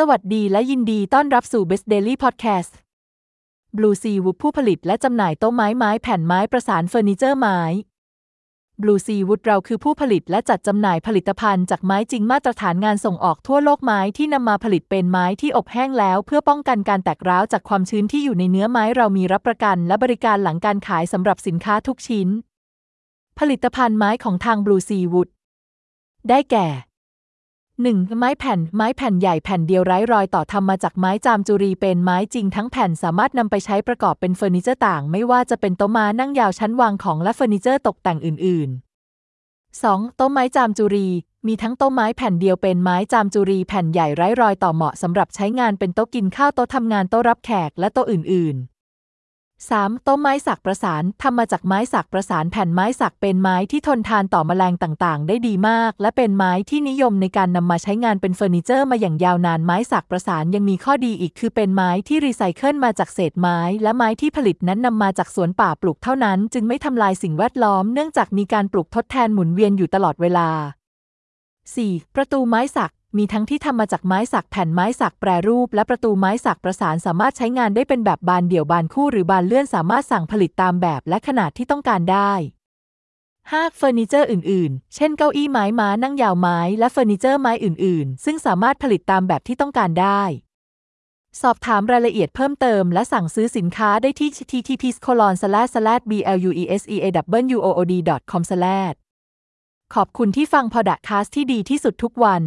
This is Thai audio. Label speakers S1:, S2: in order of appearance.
S1: สวัสดีและยินดีต้อนรับสู่ Best Daily Podcast Blue Sea Wood ผู้ผลิตและจำหน่ายโต๊ะไม้ไม้แผ่นไม้ประสานเฟอร์นิเจอร์ไม้ Blue Sea Wood เราคือผู้ผลิตและจัดจำหน่ายผลิตภัณฑ์จากไม้จริงมาตรฐานงานส่งออกทั่วโลกไม้ที่นำมาผลิตเป็นไม้ที่อบแห้งแล้ว เพื่อป้องกันการแตกร้าวจากความชื้นที่อยู่ในเนื้อไม้เรามีรับประกันและบริการหลังการขายสำหรับสินค้าทุกชิ้น ผลิตภัณฑ์ไม้ของทาง Blue Sea Wood ได้แก่ 1. ไม้แผ่น ไม้แผ่นใหญ่แผ่นเดียวไร้รอยต่อทำมาจากไม้จามจุรีเป็นไม้จริงทั้งแผ่นสามารถนำไปใช้ประกอบเป็นเฟอร์นิเจอร์ต่าง ไม่ว่าจะเป็นโต๊ะม้านั่งยาวชั้นวางของและเฟอร์นิเจอร์ตกแต่งอื่น ๆ 2. โต๊ะไม้จามจุรี มีทั้งโต๊ะไม้แผ่นเดียวเป็นไม้จามจุรีแผ่นใหญ่ไร้รอยต่อเหมาะสำหรับใช้งานเป็นโต๊ะกินข้าวโต๊ะทำงานโต๊ะรับแขกและโต๊ะอื่น ๆ 3. โต๊ะไม้สักประสานทำมาจากไม้สักประสานแผ่นไม้สักเป็นไม้ที่ทนทานต่อแมลงต่างๆ ได้ดีมาก และเป็นไม้ที่นิยมในการนำมาใช้งานเป็นเฟอร์นิเจอร์มาอย่างยาวนานไม้สักประสานยังมีข้อดีอีกคือเป็นไม้ที่รีไซเคิลมาจากเศษไม้ และไม้ที่ผลิตนั้นนำมาจากสวนป่าปลูกเท่านั้น จึงไม่ทำลายสิ่งแวดล้อมเนื่องจากมีการปลูกทดแทนหมุนเวียนอยู่ตลอดเวลา 4. ประตูไม้สัก มีทั้งที่ทำมาจากไม้สักแผ่นไม้สักแปรรูป และประตูไม้สักประสานสามารถใช้งานได้เป็นแบบบานเดี่ยวบานคู่หรือบานเลื่อนสามารถสั่งผลิตตามแบบและขนาดที่ต้องการได้ 5. เฟอร์นิเจอร์อื่นๆ เช่นเก้าอี้ไม้ม้านั่งยาวไม้และเฟอร์นิเจอร์ไม้อื่นๆ ซึ่งสามารถผลิตตามแบบที่ต้องการได้ สอบถามรายละเอียดเพิ่มเติมและสั่งซื้อสินค้าได้ที่ http://blueseawood.com/ ขอบคุณที่ฟังพอดคาสที่ดีที่สุดทุกวัน